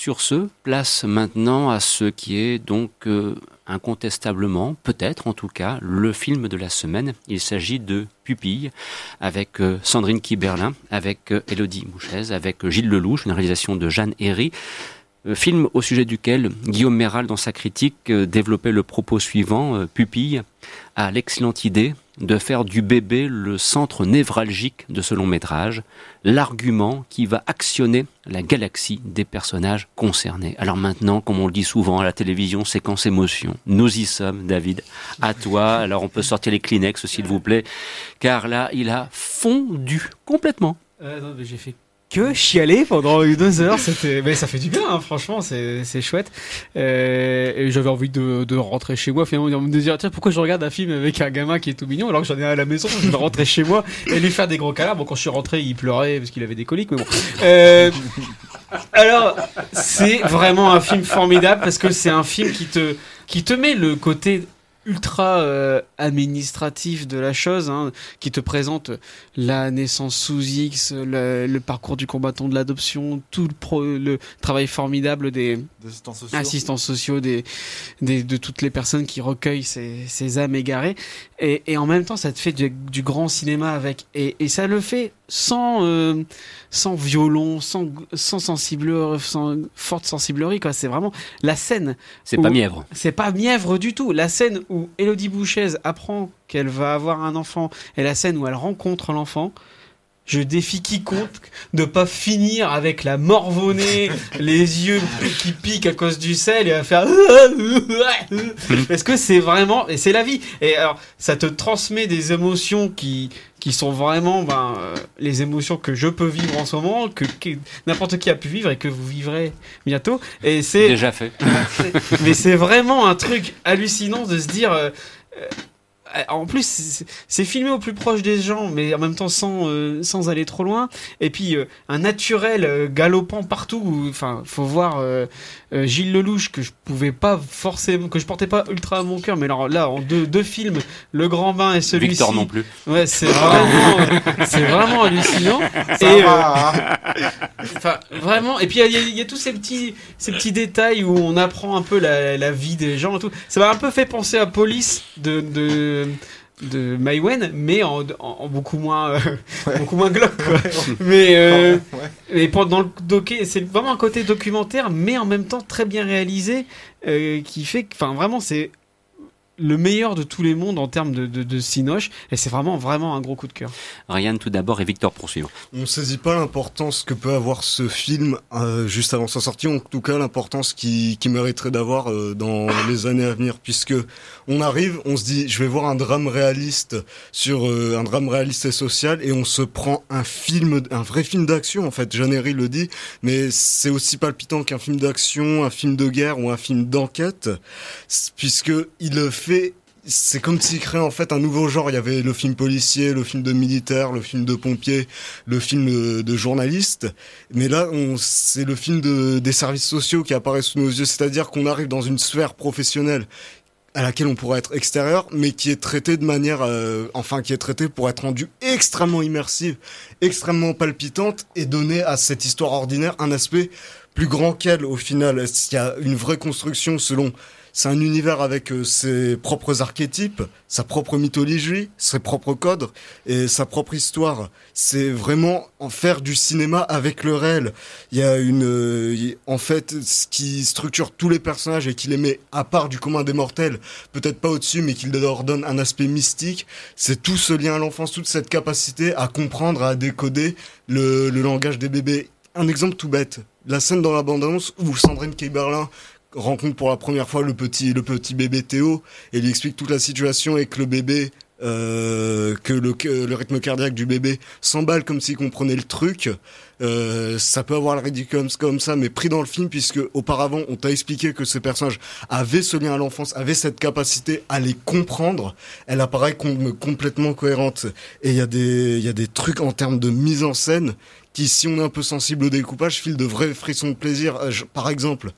Sur ce, place maintenant à ce qui est donc euh, incontestablement, peut-être en tout cas, le film de la semaine. Il s'agit de Pupille, avec euh, Sandrine Kiberlin, avec euh, Elodie Mouchez, avec Gilles Lelouch, une réalisation de Jeanne Herry. Film au sujet duquel Guillaume Méral, dans sa critique, développait le propos suivant Pupille a l'excellente idée de faire du bébé le centre névralgique de ce long métrage, l'argument qui va actionner la galaxie des personnages concernés. Alors maintenant, comme on le dit souvent à la télévision, séquence émotion. Nous y sommes, David. À toi. Alors on peut sortir les Kleenex, s'il vous plaît, car là, il a fondu complètement. Euh, j'ai fait que chialer pendant deux heures. Mais ça fait du bien, hein, franchement, c'est, c'est chouette. Euh, et j'avais envie de, de rentrer chez moi, finalement, de me dire, tiens, pourquoi je regarde un film avec un gamin qui est tout mignon alors que j'en ai à la maison, je vais rentrer chez moi et lui faire des gros câlins. Bon, quand je suis rentré, il pleurait parce qu'il avait des coliques, mais bon. Euh, alors, c'est vraiment un film formidable parce que c'est un film qui te, qui te met le côté ultra euh, administratif de la chose, hein, qui te présente la naissance sous X, le, parcours du combattant de l'adoption, tout le, le, travail formidable des, assistants sociaux, des, des, de toutes les personnes qui recueillent ces, ces âmes égarées. Et, et, en même temps, ça te fait du, du grand cinéma avec. Et, et, ça le fait sans, euh, sans violon, sans, sans, sensible, sans forte sensiblerie. Quoi. C'est vraiment la scène. C'est pas mièvre. C'est pas mièvre du tout. La scène où Elodie Bouchez apprend qu'elle va avoir un enfant et la scène où elle rencontre l'enfant, je défie quiconque de pas finir avec la morvonnée, les yeux qui piquent à cause du sel et à faire parce que c'est vraiment et c'est la vie. Et alors ça te transmet des émotions qui qui sont vraiment ben, euh, les émotions que je peux vivre en ce moment, que, n'importe qui a pu vivre et que vous vivrez bientôt. Et c'est déjà fait. mais c'est vraiment un truc hallucinant de se dire. Euh, en plus, c'est filmé au plus proche des gens, mais en même temps sans, euh, sans aller trop loin. Et puis, euh, un naturel euh, galopant partout. Enfin, faut voir Gilles Lelouch, que je pouvais pas forcément, que je portais pas ultra à mon cœur. Mais alors là, en deux, deux films, Le Grand Bain et celui-ci. Victor non plus. Ouais, c'est vraiment, c'est vraiment hallucinant. et, enfin, vraiment. Et puis, il y, y, a tous ces petits, ces petits détails où on apprend un peu la, la vie des gens et tout. Ça m'a un peu fait penser à Police de, de de Maïwen, mais en, beaucoup moins, euh, beaucoup moins glauque. mais euh, mais pendant le docké, c'est vraiment un côté documentaire, mais en même temps très bien réalisé, euh, qui fait, enfin vraiment, c'est le meilleur de tous les mondes en termes de, de, de Sinoche, et c'est vraiment, vraiment un gros coup de cœur. Ryan tout d'abord et Victor poursuivre. On ne saisit pas l'importance que peut avoir ce film euh, juste avant sa sortie, en tout cas l'importance qui, qui mériterait d'avoir euh, dans les années à venir, puisque on arrive, on se dit, je vais voir un drame réaliste sur euh, un drame réaliste et social, et on se prend un film, un vrai film d'action, en fait, Jeannery le dit, mais c'est aussi palpitant qu'un film d'action, un film de guerre ou un film d'enquête, puisque il fait c'est comme s'il créait en fait un nouveau genre. Il y avait le film policier, le film de militaire, le film de pompier, le film de, journaliste. Mais là, c'est le film de, des services sociaux qui apparaît sous nos yeux. C'est-à-dire qu'on arrive dans une sphère professionnelle à laquelle on pourrait être extérieur, mais qui est traitée de manière, euh, enfin, qui est traitée pour être rendue extrêmement immersive, extrêmement palpitante et donner à cette histoire ordinaire un aspect plus grand qu'elle au final. Il y a une vraie construction selon c'est un univers avec euh, ses propres archétypes, sa propre mythologie, ses propres codes et sa propre histoire. C'est vraiment en faire du cinéma avec le réel. Il y a une, euh, en fait, ce qui structure tous les personnages et qui les met à part du commun des mortels, peut-être pas au-dessus, mais qui leur donne un aspect mystique. C'est tout ce lien à l'enfance, toute cette capacité à comprendre, à décoder le, le langage des bébés. Un exemple tout bête, la scène dans l'abondance où Sandrine Kiberlin rencontre pour la première fois le petit le petit bébé Théo et lui explique toute la situation et que le bébé euh, que le, rythme cardiaque du bébé s'emballe comme s'il comprenait le truc. Euh, ça peut avoir le ridicule comme ça, mais pris dans le film, puisque auparavant, on t'a expliqué que ce personnage avait ce lien à l'enfance, avait cette capacité à les comprendre. Elle apparaît complètement cohérente. Et il y a des, y a des trucs en termes de mise en scène qui, si on est un peu sensible au découpage, filent de vrais frissons de plaisir. Euh, par exemple,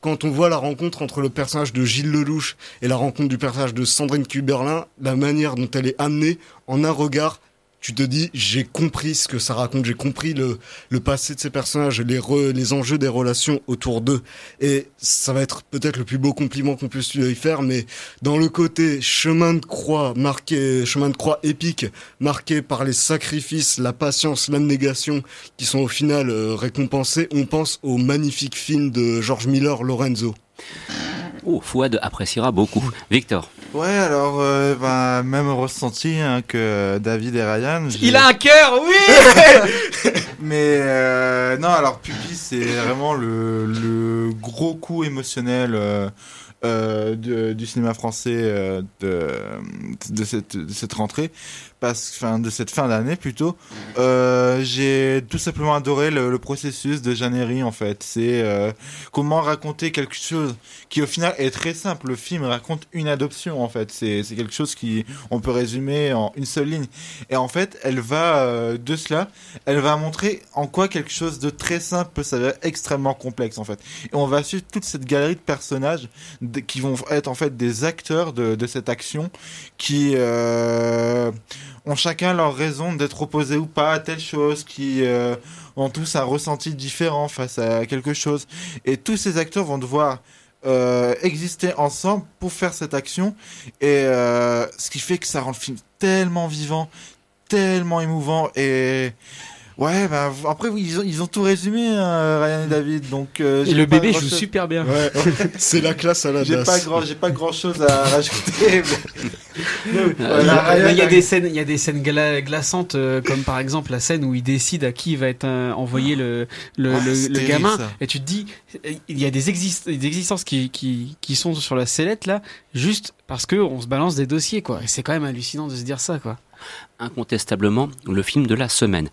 quand on voit la rencontre entre le personnage de Gilles Lelouch et la rencontre du personnage de Sandrine Kuberlin, la manière dont elle est amenée en un regard tu te dis j'ai compris ce que ça raconte, j'ai compris le, le passé de ces personnages, les, les enjeux des relations autour d'eux. Et ça va être peut-être le plus beau compliment qu'on puisse lui faire, mais dans le côté chemin de croix marqué, chemin de croix épique, marqué par les sacrifices, la patience, l'abnégation, qui sont au final euh, récompensés, on pense au magnifique film de George Miller, Lorenzo. Oh, Fouad appréciera beaucoup. Victor. Ouais, alors, euh, bah, même ressenti hein, que David et Ryan. Il a un cœur, oui Mais euh, non, alors Pupi, c'est vraiment le, le, gros coup émotionnel euh, euh, de, du cinéma français euh, de, de, cette, de cette rentrée, parce, enfin, de cette fin d'année plutôt. Euh, J'ai tout simplement adoré le, le processus de Jeannery en fait. C'est euh, comment raconter quelque chose qui au final est très simple. Le film raconte une adoption en fait. C'est quelque chose qui on peut résumer en une seule ligne. Et en fait, elle va euh, de cela, elle va montrer en quoi quelque chose de très simple peut s'avérer extrêmement complexe en fait. Et on va suivre toute cette galerie de personnages qui vont être en fait des acteurs de, de cette action qui euh, ont chacun leur raison d'être opposés ou pas à telle chose, qui euh, ont tous un ressenti différent face à quelque chose. Et tous ces acteurs vont devoir euh, exister ensemble pour faire cette action. Et euh, ce qui fait que ça rend le film tellement vivant, tellement émouvant et Ouais, bah, après, ils ont, ils ont tout résumé, hein, Ryan et David. Donc, euh, et le bébé joue super bien. Ouais, c'est la classe à la J'ai pas grand, j'ai pas grand chose à rajouter. Mais... voilà, il y a des scènes, il y a des scènes gla glaçantes, euh, comme par exemple la scène où il décide à qui va être euh, envoyé le, le, Ah, le, le gamin. ça. Et tu te dis, il y a des, exist des existences qui, qui, qui sont sur la sellette là, juste parce que on se balance des dossiers, quoi. Et c'est quand même hallucinant de se dire ça, quoi. Incontestablement, le film de la semaine.